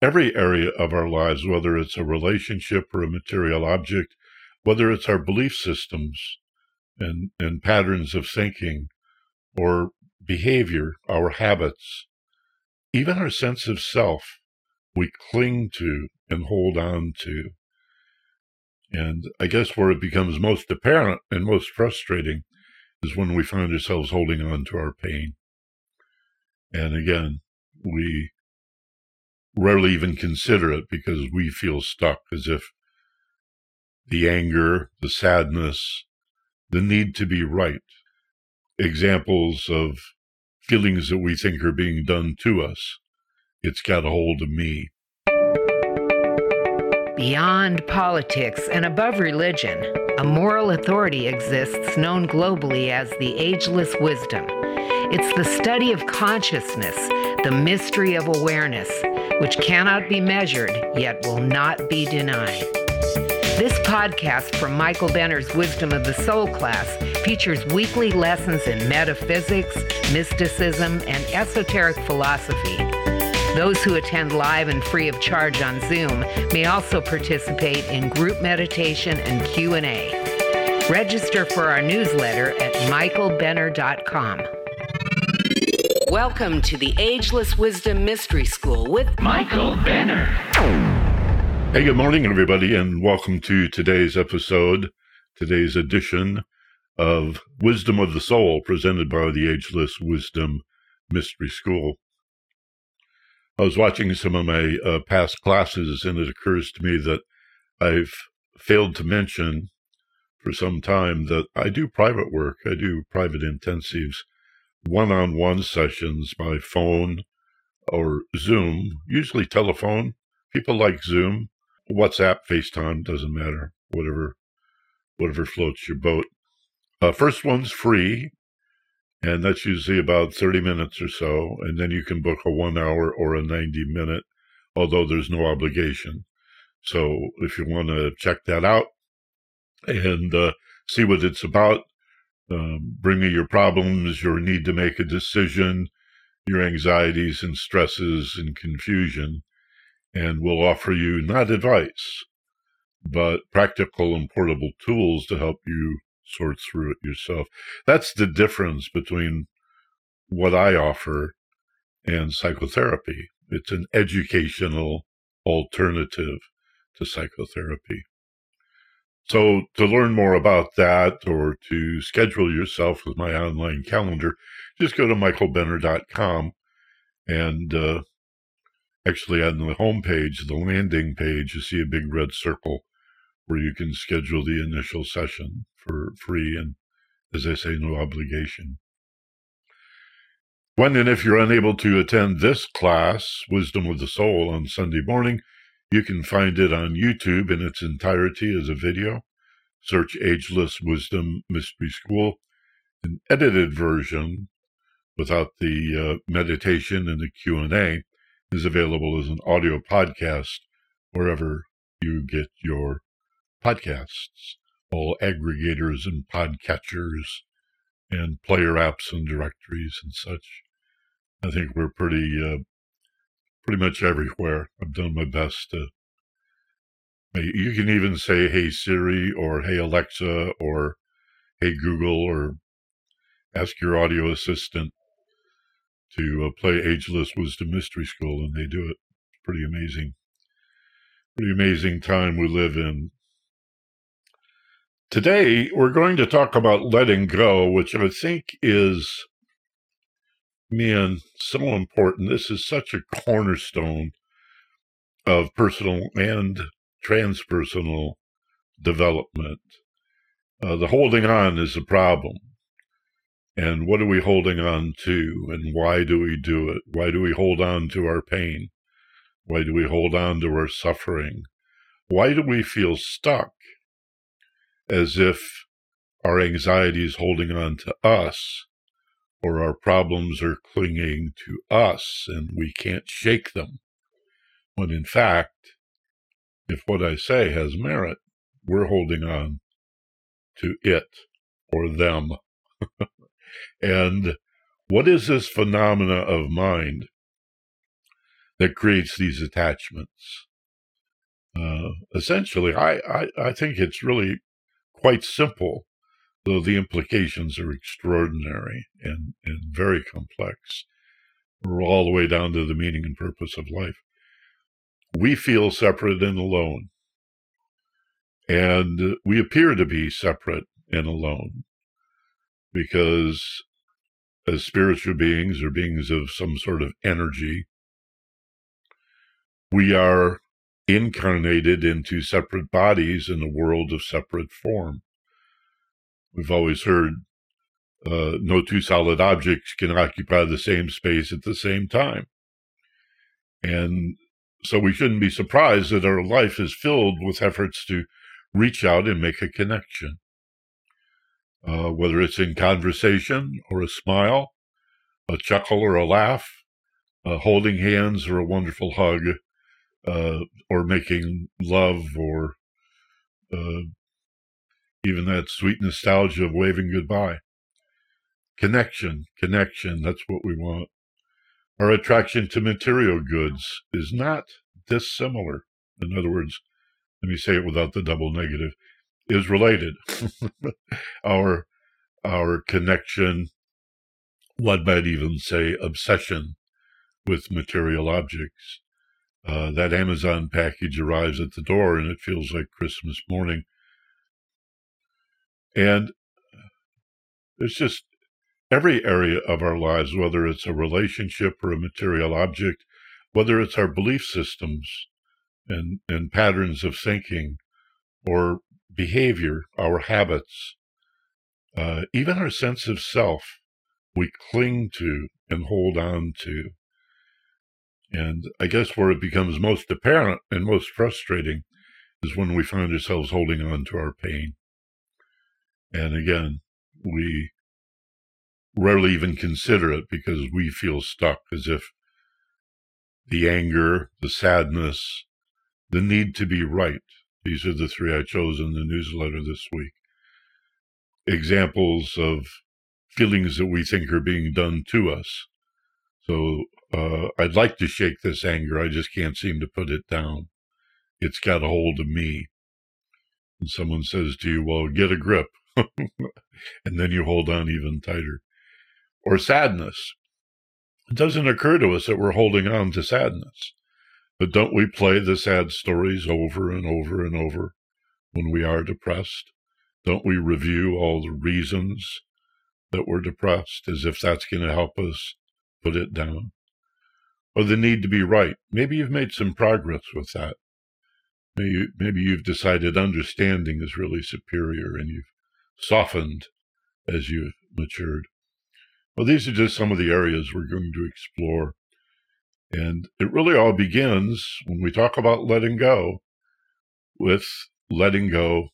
every area of our lives, whether it's a relationship or a material object, whether it's our belief systems and, and patterns of thinking or behavior, our habits, even our sense of self, we cling to and hold on to. And I guess where it becomes most apparent and most frustrating is when we find ourselves holding on to our pain. And again, we rarely even consider it because we feel stuck as if the anger, the sadness, the need to be right, examples of feelings that we think are being done to us. It's got a hold of me. Beyond politics and above religion, a moral authority exists known globally as the ageless wisdom. It's the study of consciousness, the mystery of awareness, which cannot be measured yet will not be denied. This podcast from Michael Benner's Wisdom of the Soul class features weekly lessons in metaphysics, mysticism, and esoteric philosophy. Those who attend live and free of charge on Zoom may also participate in group meditation and Q&A. Register for our newsletter at michaelbenner.com. Welcome to the Ageless Wisdom Mystery School with Michael Benner. Hey, good morning, everybody, and welcome to today's episode, today's edition of Wisdom of the Soul, presented by the Ageless Wisdom Mystery School. I was watching some of my uh, past classes, and it occurs to me that I've failed to mention for some time that I do private work. I do private intensives, one on one sessions by phone or Zoom, usually telephone. People like Zoom. WhatsApp, FaceTime, doesn't matter. Whatever, whatever floats your boat. Uh, first one's free, and that's usually about 30 minutes or so. And then you can book a one hour or a 90 minute, although there's no obligation. So if you want to check that out and uh, see what it's about, um, bring me your problems, your need to make a decision, your anxieties and stresses and confusion, and we'll offer you not advice, but practical and portable tools to help you sort through it yourself. That's the difference between what I offer and psychotherapy. It's an educational alternative to psychotherapy. So to learn more about that or to schedule yourself with my online calendar, just go to michaelbenner.com and uh, actually on the home page, the landing page, you see a big red circle where you can schedule the initial session for free and, as I say, no obligation. When and if you're unable to attend this class, Wisdom of the Soul, on Sunday morning, you can find it on YouTube in its entirety as a video. Search Ageless Wisdom Mystery School. An edited version without the uh, meditation and the Q&A is available as an audio podcast wherever you get your podcasts, all aggregators and podcatchers and player apps and directories and such. I think we're pretty, uh, pretty much everywhere. I've done my best to. You can even say, "Hey Siri" or "Hey Alexa" or "Hey Google" or ask your audio assistant to uh, play Ageless Wisdom Mystery School, and they do it. It's pretty amazing. Pretty amazing time we live in. Today, we're going to talk about letting go, which I think is, man, so important. This is such a cornerstone of personal and transpersonal development. Uh, the holding on is a problem. And what are we holding on to? And why do we do it? Why do we hold on to our pain? Why do we hold on to our suffering? Why do we feel stuck as if our anxiety is holding on to us or our problems are clinging to us and we can't shake them? When in fact, if what I say has merit, we're holding on to it or them. And what is this phenomena of mind? that creates these attachments. Uh, essentially, I, I, I think it's really quite simple, though the implications are extraordinary and, and very complex. We're all the way down to the meaning and purpose of life. We feel separate and alone. And we appear to be separate and alone because as spiritual beings or beings of some sort of energy, we are incarnated into separate bodies in a world of separate form. We've always heard uh, no two solid objects can occupy the same space at the same time. And so we shouldn't be surprised that our life is filled with efforts to reach out and make a connection. Uh, whether it's in conversation or a smile, a chuckle or a laugh, uh, holding hands or a wonderful hug, uh, or making love, or uh, even that sweet nostalgia of waving goodbye. Connection, connection, that's what we want. Our attraction to material goods is not dissimilar. In other words, let me say it without the double negative, is related. our our connection, one might even say obsession with material objects, uh, that Amazon package arrives at the door and it feels like Christmas morning. And it's just every area of our lives, whether it's a relationship or a material object, whether it's our belief systems and, and patterns of thinking or behavior, our habits, uh, even our sense of self, we cling to and hold on to. And I guess where it becomes most apparent and most frustrating is when we find ourselves holding on to our pain. And again, we rarely even consider it because we feel stuck as if the anger, the sadness, the need to be right. These are the three I chose in the newsletter this week. Examples of feelings that we think are being done to us. So uh, I'd like to shake this anger. I just can't seem to put it down. It's got a hold of me. And someone says to you, well, get a grip. and then you hold on even tighter. Or sadness. It doesn't occur to us that we're holding on to sadness. But don't we play the sad stories over and over and over when we are depressed? Don't we review all the reasons that we're depressed as if that's going to help us put it down? or the need to be right. Maybe you've made some progress with that. Maybe, maybe you've decided understanding is really superior and you've softened as you've matured. Well, these are just some of the areas we're going to explore. And it really all begins when we talk about letting go with letting go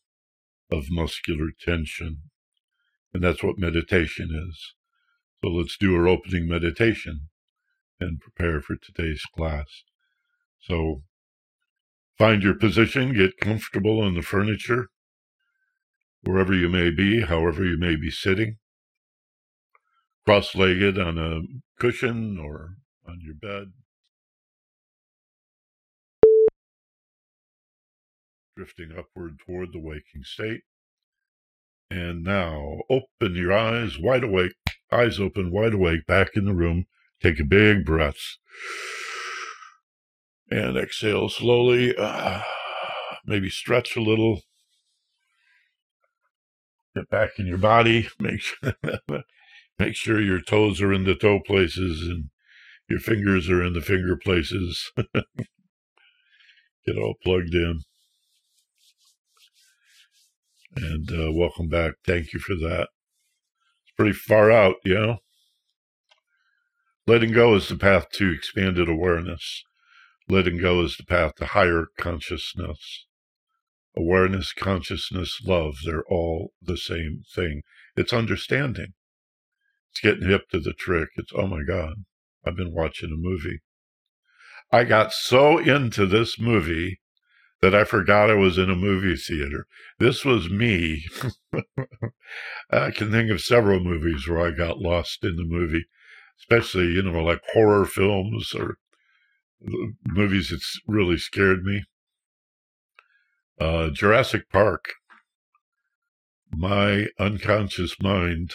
of muscular tension. And that's what meditation is. So let's do our opening meditation and prepare for today's class. So find your position, get comfortable in the furniture, wherever you may be, however you may be sitting, cross legged on a cushion or on your bed. Drifting upward toward the waking state. And now open your eyes wide awake, eyes open wide awake, back in the room Take a big breath. And exhale slowly. Uh, maybe stretch a little. Get back in your body. Make sure, make sure your toes are in the toe places and your fingers are in the finger places. Get all plugged in. And uh, welcome back. Thank you for that. It's pretty far out, you know. Letting go is the path to expanded awareness. Letting go is the path to higher consciousness. Awareness, consciousness, love, they're all the same thing. It's understanding. It's getting hip to the trick. It's, oh my God, I've been watching a movie. I got so into this movie that I forgot I was in a movie theater. This was me. I can think of several movies where I got lost in the movie especially you know like horror films or uh, movies that really scared me. Uh, Jurassic Park. My unconscious mind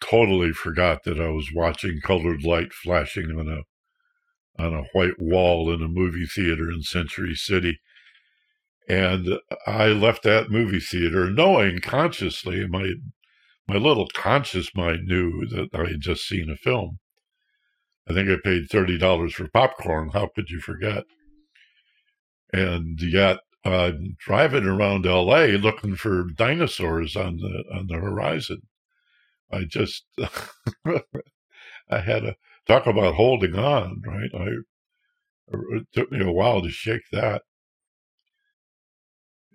totally forgot that I was watching colored light flashing on a on a white wall in a movie theater in Century City. And I left that movie theater knowing consciously, my my little conscious mind knew that I had just seen a film. I think I paid thirty dollars for popcorn. How could you forget? And yet I'm driving around L.A. looking for dinosaurs on the on the horizon. I just I had to talk about holding on, right? I it took me a while to shake that.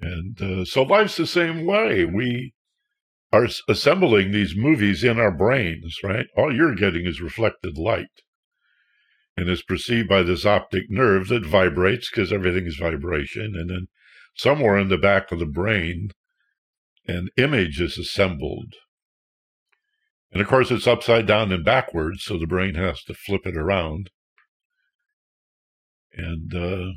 And uh, so life's the same way. We are assembling these movies in our brains, right? All you're getting is reflected light and is perceived by this optic nerve that vibrates because everything is vibration. And then somewhere in the back of the brain, an image is assembled. And of course, it's upside down and backwards, so the brain has to flip it around. And uh,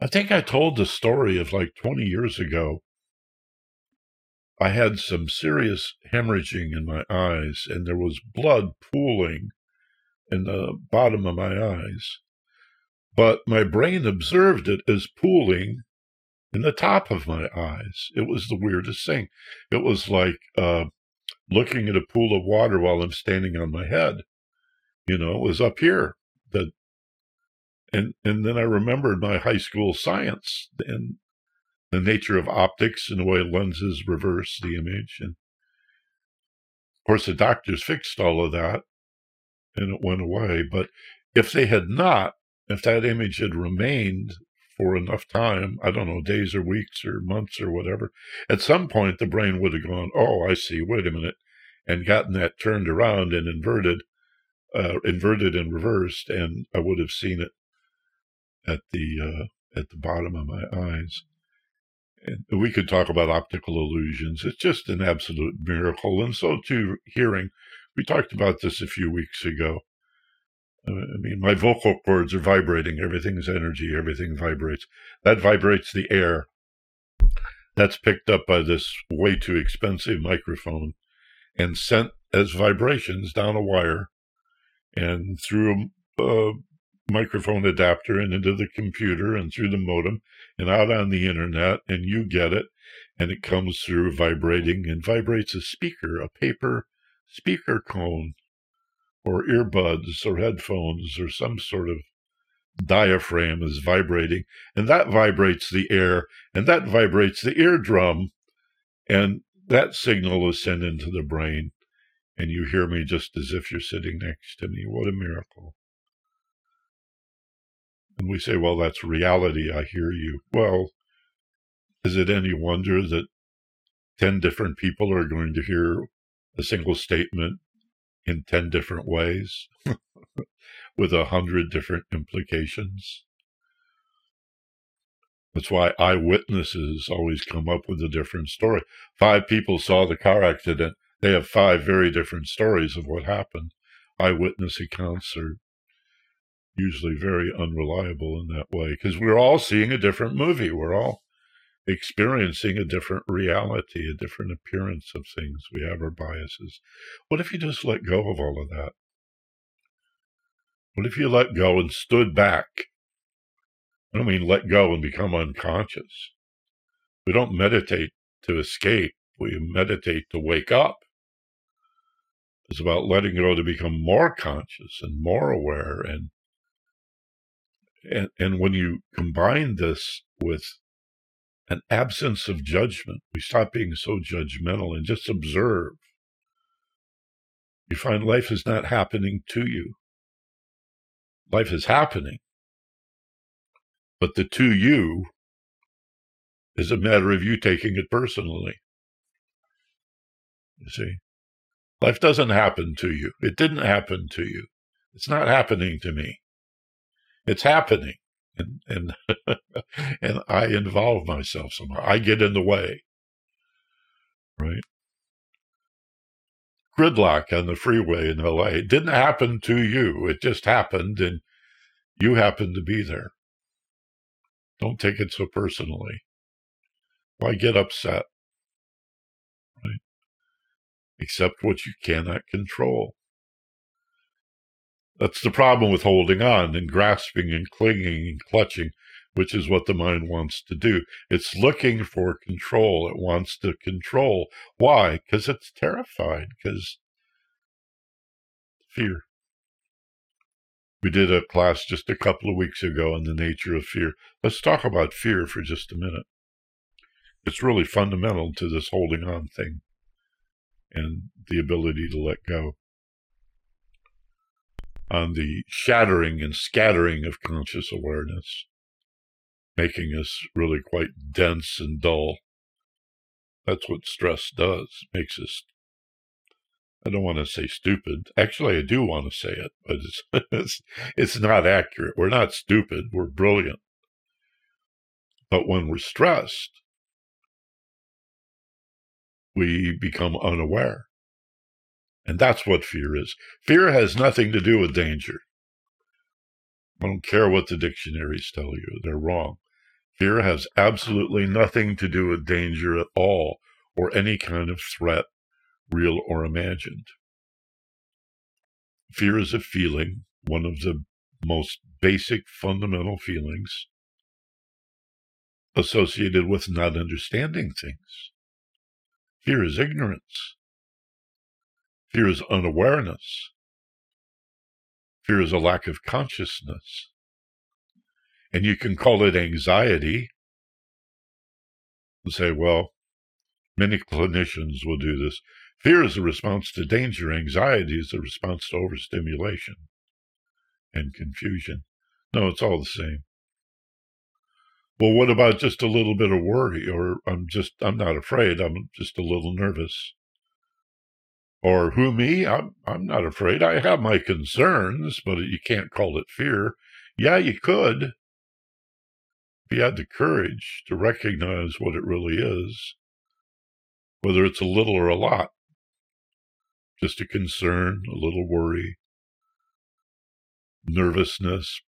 I think I told the story of like 20 years ago. I had some serious hemorrhaging in my eyes, and there was blood pooling in the bottom of my eyes. But my brain observed it as pooling in the top of my eyes. It was the weirdest thing. It was like uh, looking at a pool of water while I'm standing on my head. You know, it was up here. That, and and then I remembered my high school science and the nature of optics and the way lenses reverse the image. And of course, the doctors fixed all of that and it went away. But if they had not, if that image had remained for enough time, I don't know, days or weeks or months or whatever, at some point the brain would have gone, oh, I see, wait a minute, and gotten that turned around and inverted, uh, inverted and reversed, and I would have seen it at the uh, at the bottom of my eyes. And we could talk about optical illusions. It's just an absolute miracle, and so too hearing. We talked about this a few weeks ago. Uh, I mean, my vocal cords are vibrating. Everything's energy. Everything vibrates. That vibrates the air. That's picked up by this way too expensive microphone and sent as vibrations down a wire and through a, a microphone adapter and into the computer and through the modem and out on the internet. And you get it. And it comes through vibrating and vibrates a speaker, a paper speaker cone or earbuds or headphones or some sort of diaphragm is vibrating and that vibrates the air and that vibrates the eardrum and that signal is sent into the brain and you hear me just as if you're sitting next to me. What a miracle. And we say well that's reality i hear you. Well is it any wonder that 10 different people are going to hear a single statement in 10 different ways with a hundred different implications. That's why eyewitnesses always come up with a different story. Five people saw the car accident. They have five very different stories of what happened. Eyewitness accounts are usually very unreliable in that way because we're all seeing a different movie. We're all experiencing a different reality, a different appearance of things. We have our biases. What if you just let go of all of that? What if you let go and stood back? I don't mean let go and become unconscious. We don't meditate to escape, we meditate to wake up. It's about letting go to become more conscious and more aware and and, and when you combine this with an absence of judgment. We stop being so judgmental and just observe. You find life is not happening to you. Life is happening. But the to you is a matter of you taking it personally. You see? Life doesn't happen to you. It didn't happen to you. It's not happening to me. It's happening and and and I involve myself somehow. I get in the way, right? Gridlock on the freeway in LA. It didn't happen to you. It just happened, and You happened to be there. Don't take it so personally. Why get upset? Right? Accept what you cannot control. That's the problem with holding on and grasping and clinging and clutching, which is what the mind wants to do. It's looking for control. It wants to control. Why? Because it's terrified, because fear. We did a class just a couple of weeks ago on the nature of fear. Let's talk about fear for just a minute. It's really fundamental to this holding on thing and the ability to let go. On the shattering and scattering of conscious awareness, making us really quite dense and dull. That's what stress does, makes us I don't want to say stupid. Actually, I do want to say it, but it's, it's, it's not accurate. We're not stupid. We're brilliant. But when we're stressed, we become unaware. And that's what fear is. Fear has nothing to do with danger. I don't care what the dictionaries tell you, they're wrong. Fear has absolutely nothing to do with danger at all or any kind of threat real or imagined. Fear is a feeling, one of the most basic fundamental feelings associated with not understanding things. Fear is ignorance. Fear is unawareness. Fear is a lack of consciousness. And you can call it anxiety and say, well, many clinicians will do this. Fear is a response to danger. Anxiety is a response to overstimulation and confusion. No, it's all the same. Well, what about just a little bit of worry? Or I'm just, I'm not afraid. I'm just a little nervous. Or who me? I'm, I'm not afraid. I have my concerns, but you can't call it fear. Yeah, you could. If you had the courage to recognize what it really is, whether it's a little or a lot just a concern, a little worry, nervousness,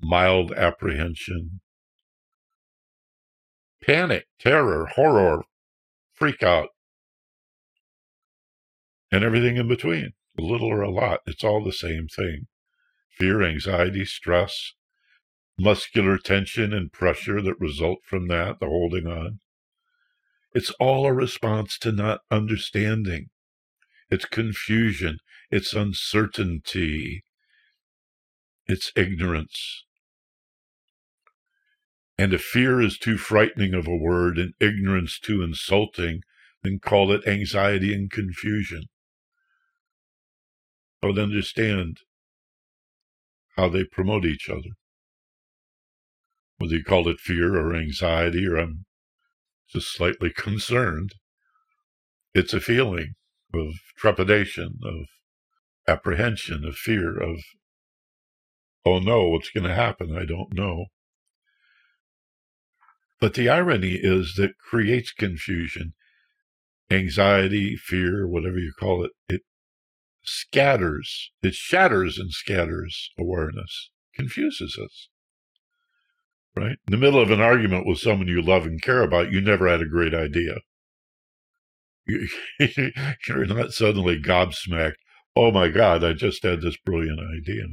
mild apprehension, panic, terror, horror, freak out, and everything in between, a little or a lot. It's all the same thing. Fear, anxiety, stress, muscular tension and pressure that result from that, the holding on. It's all a response to not understanding it's confusion, it's uncertainty, it's ignorance. And if fear is too frightening of a word and ignorance too insulting, then call it anxiety and confusion. But understand how they promote each other. Whether you call it fear or anxiety or I'm just slightly concerned, it's a feeling of trepidation, of apprehension, of fear, of, oh no, what's going to happen? I don't know. But the irony is that creates confusion, anxiety, fear, whatever you call it. It scatters, it shatters and scatters awareness, confuses us. Right? In the middle of an argument with someone you love and care about, you never had a great idea. You're not suddenly gobsmacked. Oh my God, I just had this brilliant idea.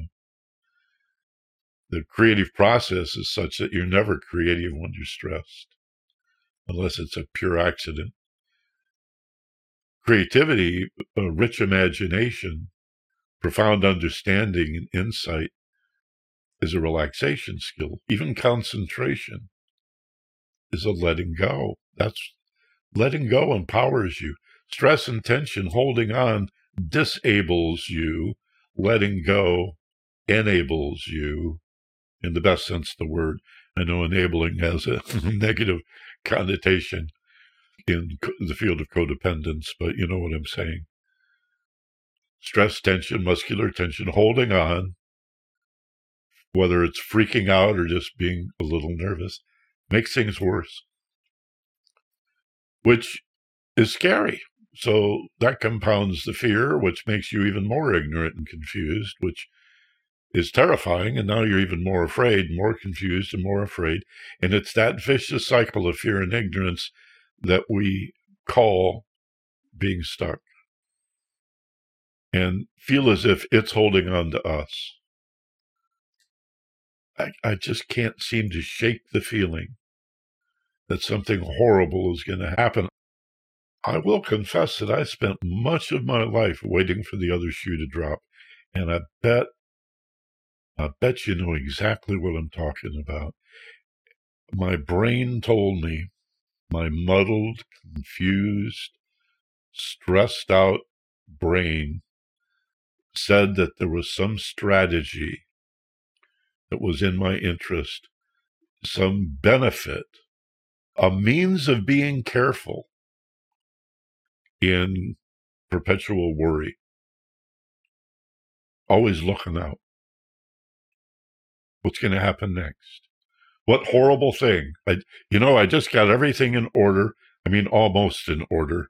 The creative process is such that you're never creative when you're stressed, unless it's a pure accident. Creativity, a rich imagination, profound understanding, and insight is a relaxation skill. Even concentration is a letting go. That's Letting go empowers you. Stress and tension, holding on, disables you. Letting go enables you, in the best sense of the word. I know enabling has a negative connotation in the field of codependence, but you know what I'm saying. Stress, tension, muscular tension, holding on, whether it's freaking out or just being a little nervous, makes things worse which is scary. So that compounds the fear, which makes you even more ignorant and confused, which is terrifying. And now you're even more afraid, more confused, and more afraid. And it's that vicious cycle of fear and ignorance that we call being stuck and feel as if it's holding on to us. I, I just can't seem to shake the feeling that something horrible is going to happen. I will confess that I spent much of my life waiting for the other shoe to drop. And I bet, I bet you know exactly what I'm talking about. My brain told me, my muddled, confused, stressed out brain said that there was some strategy that was in my interest, some benefit, a means of being careful in perpetual worry, always looking out. What's going to happen next? What horrible thing? I, you know, I just got everything in order. I mean, almost in order.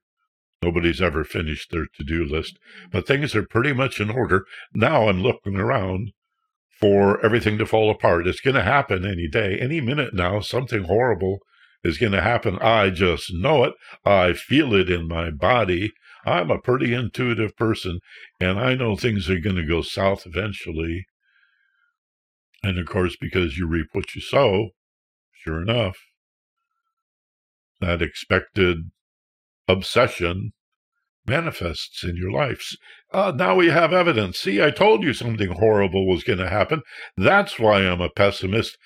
Nobody's ever finished their to do list, but things are pretty much in order. Now I'm looking around for everything to fall apart. It's going to happen any day, any minute now. Something horrible is going to happen. I just know it. I feel it in my body. I'm a pretty intuitive person, and I know things are going to go south eventually. And of course, because you reap what you sow, sure enough, that expected obsession manifests in your life. Uh, now we have evidence. See, I told you something horrible was going to happen. That's why I'm a pessimist.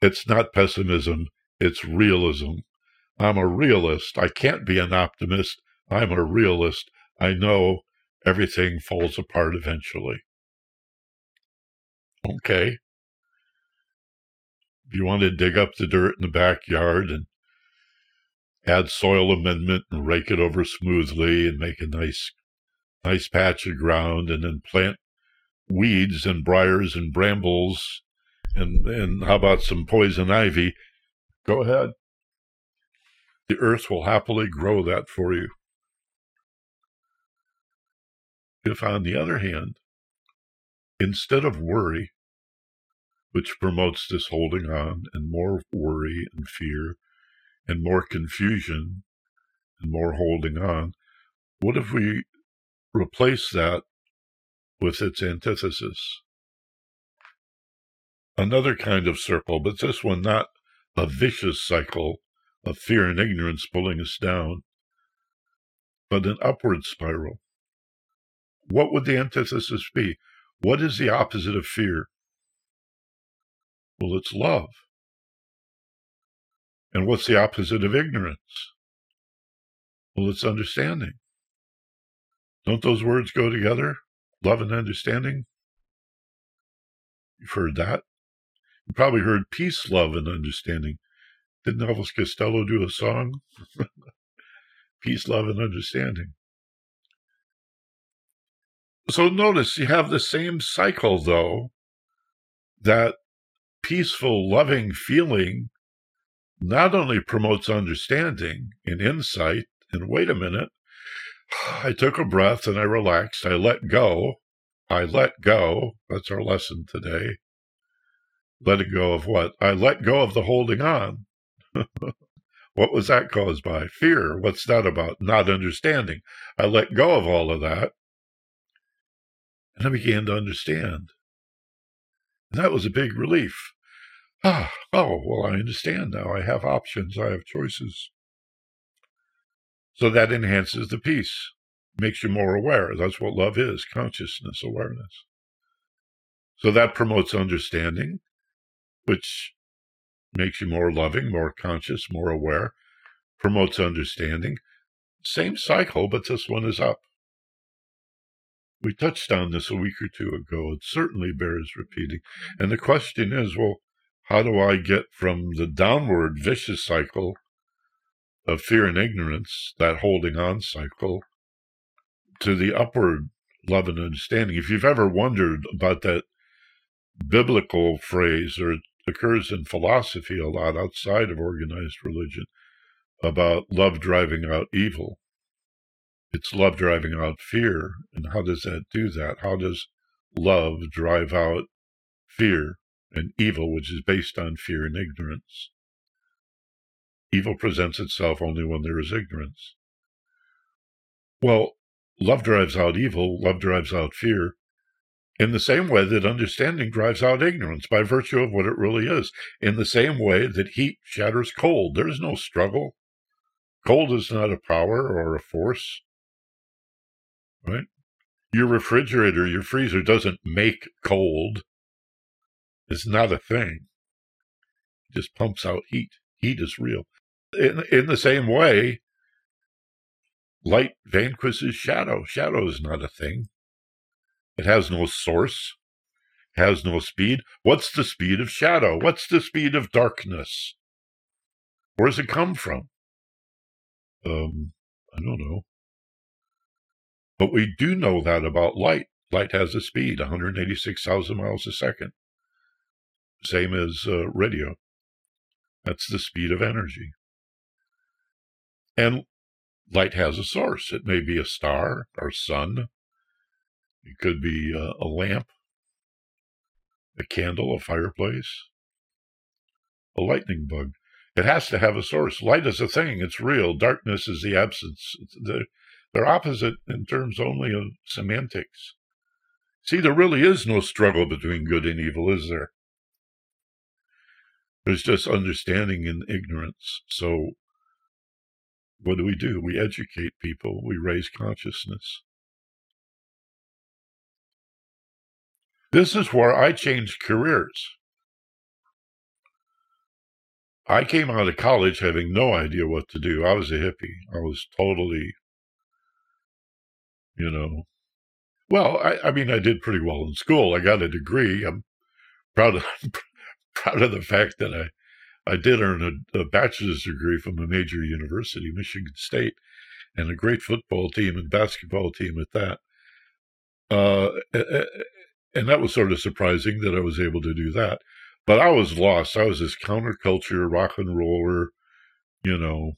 It's not pessimism, it's realism. I'm a realist. I can't be an optimist. I'm a realist. I know everything falls apart eventually. Okay. You want to dig up the dirt in the backyard and add soil amendment and rake it over smoothly and make a nice nice patch of ground and then plant weeds and briars and brambles and and how about some poison ivy? Go ahead. The earth will happily grow that for you. If on the other hand instead of worry which promotes this holding on and more worry and fear and more confusion and more holding on. What if we replace that with its antithesis? Another kind of circle, but this one not a vicious cycle of fear and ignorance pulling us down, but an upward spiral. What would the antithesis be? What is the opposite of fear? Well, it's love. And what's the opposite of ignorance? Well, it's understanding. Don't those words go together? Love and understanding? You've heard that. You probably heard peace, love, and understanding. Didn't Elvis Costello do a song? peace, love, and understanding. So notice you have the same cycle, though, that peaceful, loving feeling not only promotes understanding and insight, and wait a minute, I took a breath and I relaxed. I let go. I let go. That's our lesson today. Let it go of what? I let go of the holding on. what was that caused by? Fear. What's that about? Not understanding. I let go of all of that. And I began to understand. And that was a big relief. Ah, oh, well, I understand now. I have options, I have choices. So that enhances the peace, makes you more aware. That's what love is consciousness, awareness. So that promotes understanding, which makes you more loving, more conscious, more aware, promotes understanding. Same cycle, but this one is up. We touched on this a week or two ago. It certainly bears repeating. And the question is well, how do I get from the downward vicious cycle of fear and ignorance, that holding on cycle, to the upward love and understanding? If you've ever wondered about that biblical phrase, or it occurs in philosophy a lot outside of organized religion, about love driving out evil. It's love driving out fear. And how does that do that? How does love drive out fear, and evil, which is based on fear and ignorance. Evil presents itself only when there is ignorance. Well, love drives out evil, love drives out fear, in the same way that understanding drives out ignorance by virtue of what it really is. In the same way that heat shatters cold. There is no struggle. Cold is not a power or a force. Right? Your refrigerator, your freezer doesn't make cold. It's not a thing. It just pumps out heat. Heat is real. In, in the same way, light vanquishes shadow. Shadow is not a thing. It has no source, has no speed. What's the speed of shadow? What's the speed of darkness? Where does it come from? Um, I don't know. But we do know that about light. Light has a speed, 186,000 miles a second. Same as uh, radio. That's the speed of energy. And light has a source. It may be a star, our sun, it could be a, a lamp, a candle, a fireplace, a lightning bug. It has to have a source. Light is a thing, it's real. Darkness is the absence. They're, they're opposite in terms only of semantics. See, there really is no struggle between good and evil, is there? There's just understanding and ignorance. So, what do we do? We educate people, we raise consciousness. This is where I changed careers. I came out of college having no idea what to do. I was a hippie. I was totally, you know, well, I, I mean, I did pretty well in school. I got a degree. I'm proud of proud of the fact that I I did earn a, a bachelor's degree from a major university, Michigan State, and a great football team and basketball team at that. Uh, and that was sort of surprising that I was able to do that. But I was lost. I was this counterculture rock and roller, you know.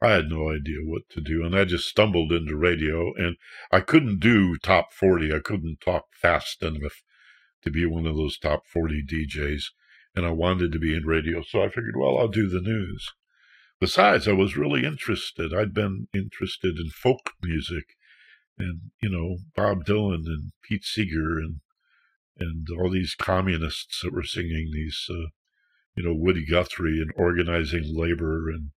I had no idea what to do, and I just stumbled into radio. And I couldn't do top forty. I couldn't talk fast enough to be one of those top forty DJs. And I wanted to be in radio, so I figured, well, I'll do the news. Besides, I was really interested. I'd been interested in folk music and you know Bob Dylan and Pete Seeger and and all these communists that were singing these, uh, you know, Woody Guthrie and organizing labor and,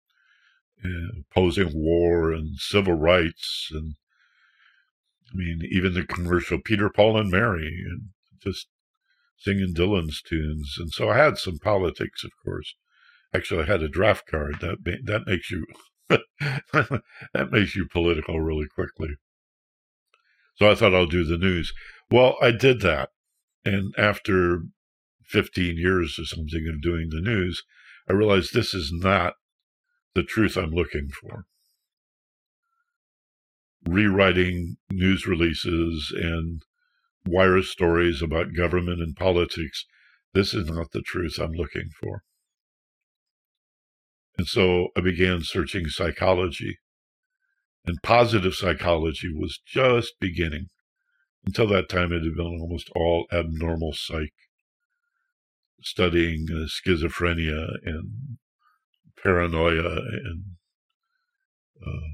and opposing war and civil rights and I mean even the commercial Peter Paul and Mary and just singing Dylan's tunes and so I had some politics of course. Actually, I had a draft card that that makes you that makes you political really quickly. So I thought I'll do the news. Well, I did that. And after 15 years or something of doing the news, I realized this is not the truth I'm looking for. Rewriting news releases and wire stories about government and politics, this is not the truth I'm looking for. And so I began searching psychology and positive psychology was just beginning. Until that time, it had been almost all abnormal psych, studying uh, schizophrenia and paranoia and uh,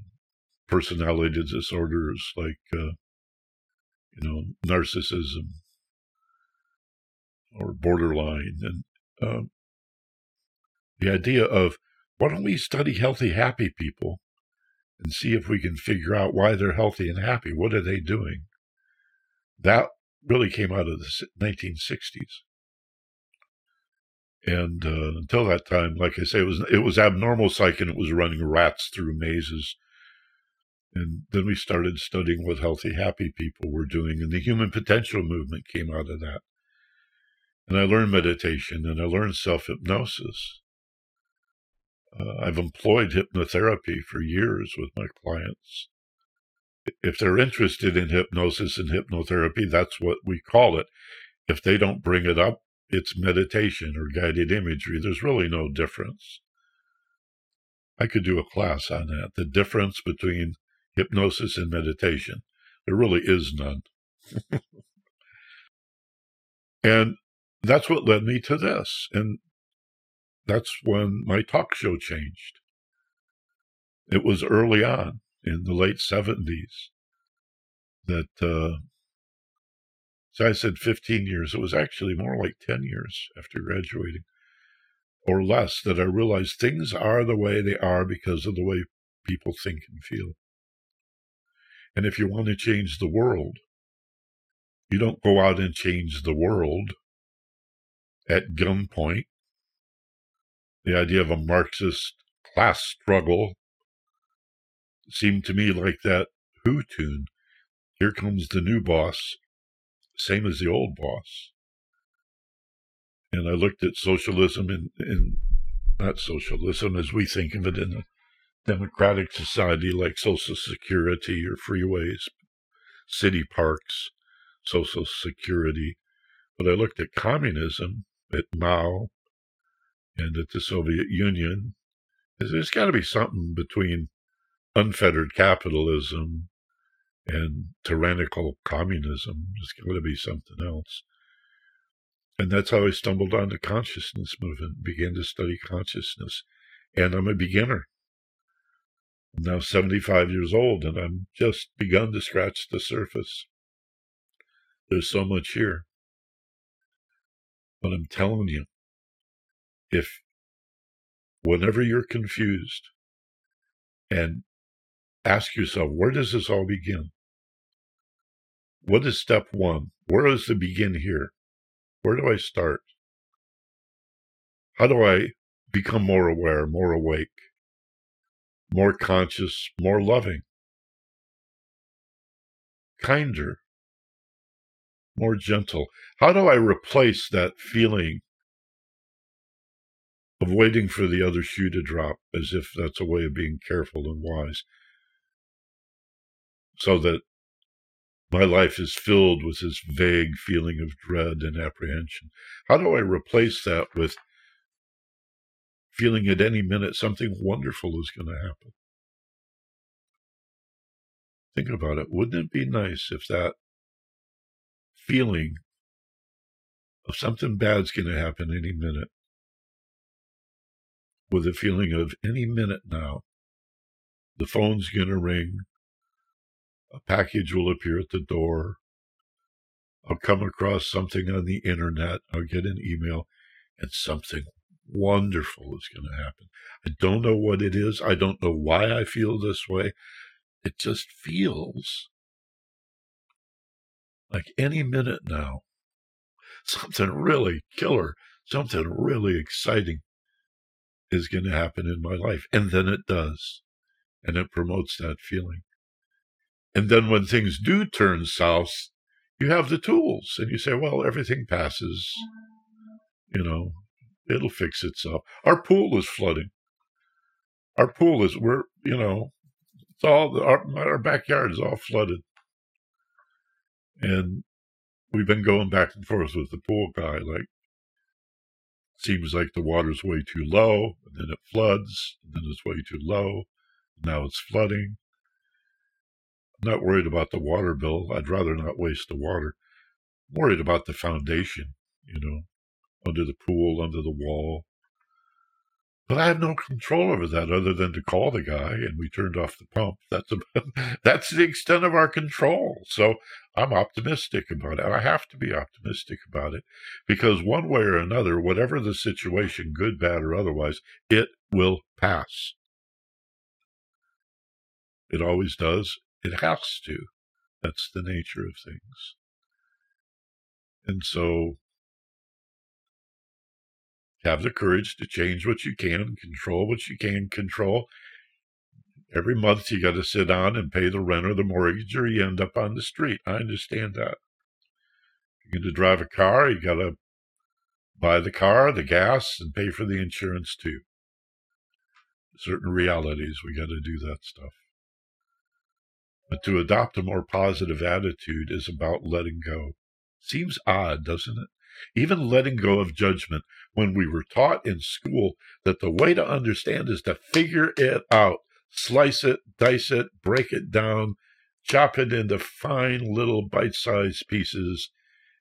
personality disorders like, uh, you know, narcissism or borderline. And um, the idea of why don't we study healthy, happy people and see if we can figure out why they're healthy and happy. What are they doing? That really came out of the 1960s. And uh, until that time, like I say, it was it was abnormal psych and it was running rats through mazes. And then we started studying what healthy, happy people were doing, and the human potential movement came out of that. And I learned meditation and I learned self hypnosis. Uh, I've employed hypnotherapy for years with my clients. If they're interested in hypnosis and hypnotherapy, that's what we call it. If they don't bring it up, it's meditation or guided imagery. There's really no difference. I could do a class on that. The difference between hypnosis and meditation. There really is none. and that's what led me to this. And that's when my talk show changed. It was early on in the late 70s that, uh, so I said 15 years. It was actually more like 10 years after graduating or less that I realized things are the way they are because of the way people think and feel. And if you want to change the world, you don't go out and change the world at gunpoint. The idea of a Marxist class struggle seemed to me like that Who tune. Here comes the new boss, same as the old boss. And I looked at socialism and, and not socialism as we think of it in a democratic society like Social Security or freeways, city parks, Social Security. But I looked at communism, at Mao, and at the Soviet Union. There's got to be something between unfettered capitalism and tyrannical communism. There's got to be something else. And that's how I stumbled on the consciousness movement, began to study consciousness. And I'm a beginner. I'm now 75 years old, and I'm just begun to scratch the surface. There's so much here. But I'm telling you, if whenever you're confused and ask yourself, where does this all begin? What is step one? Where does it begin here? Where do I start? How do I become more aware, more awake, more conscious, more loving, kinder, more gentle? How do I replace that feeling of waiting for the other shoe to drop as if that's a way of being careful and wise? So that my life is filled with this vague feeling of dread and apprehension. How do I replace that with feeling at any minute something wonderful is going to happen? Think about it. Wouldn't it be nice if that feeling of something bad's going to happen any minute, with a feeling of any minute now, the phone's going to ring, a package will appear at the door. I'll come across something on the internet. I'll get an email, and something wonderful is going to happen. I don't know what it is. I don't know why I feel this way. It just feels like any minute now, something really killer, something really exciting is going to happen in my life. And then it does. And it promotes that feeling. And then when things do turn south, you have the tools and you say, well, everything passes. You know, it'll fix itself. Our pool is flooding. Our pool is, we're, you know, it's all, our, our backyard is all flooded. And we've been going back and forth with the pool guy. Like, seems like the water's way too low, and then it floods, and then it's way too low. Now it's flooding. I'm not worried about the water bill. I'd rather not waste the water. I'm worried about the foundation, you know, under the pool, under the wall. But I have no control over that other than to call the guy and we turned off the pump. That's about, that's the extent of our control. So I'm optimistic about it. I have to be optimistic about it because one way or another, whatever the situation, good, bad, or otherwise, it will pass. It always does. It has to. That's the nature of things. And so have the courage to change what you can, control what you can control. Every month you got to sit down and pay the rent or the mortgage, or you end up on the street. I understand that. You're going to drive a car, you got to buy the car, the gas, and pay for the insurance too. Certain realities, we got to do that stuff. But to adopt a more positive attitude is about letting go. Seems odd, doesn't it? Even letting go of judgment when we were taught in school that the way to understand is to figure it out, slice it, dice it, break it down, chop it into fine little bite sized pieces,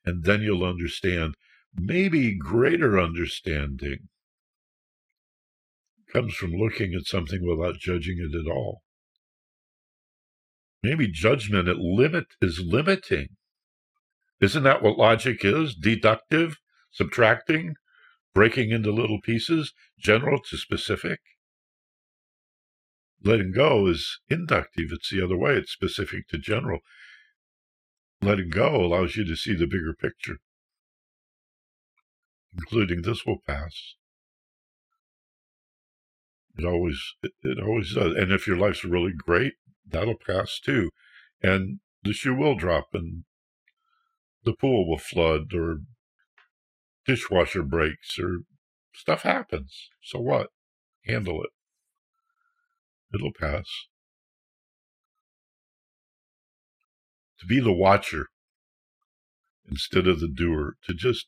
and then you'll understand. maybe greater understanding comes from looking at something without judging it at all. Maybe judgment at limit is limiting. Isn't that what logic is? Deductive, subtracting, breaking into little pieces, general to specific. Letting go is inductive. It's the other way. It's specific to general. Letting go allows you to see the bigger picture, including this will pass. It always, it, always does. And if your life's really great, that'll pass too. And the shoe will drop and the pool will flood or dishwasher breaks or stuff happens. So what? Handle it. It'll pass. To be the watcher instead of the doer, to just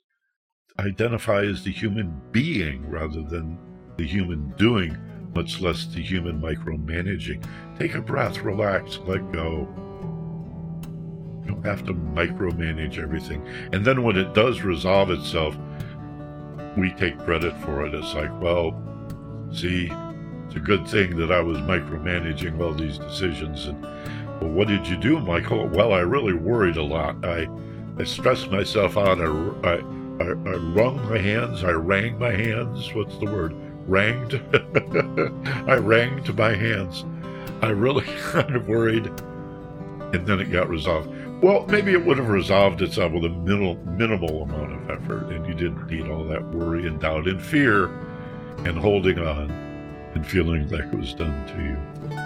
identify as the human being rather than the human doing much less the human micromanaging. Take a breath, relax, let go. You don't have to micromanage everything. And then when it does resolve itself, we take credit for it. It's like, well, see, it's a good thing that I was micromanaging all these decisions. And well, what did you do, Michael? Well, I really worried a lot. I, I stressed myself out. I, I, I, I wrung my hands. I rang my hands. What's the word? ranged. I ranged my hands. I really kind of worried. And then it got resolved. Well, maybe it would have resolved itself with a minimal, minimal amount of effort, and you didn't need all that worry and doubt and fear and holding on and feeling like it was done to you.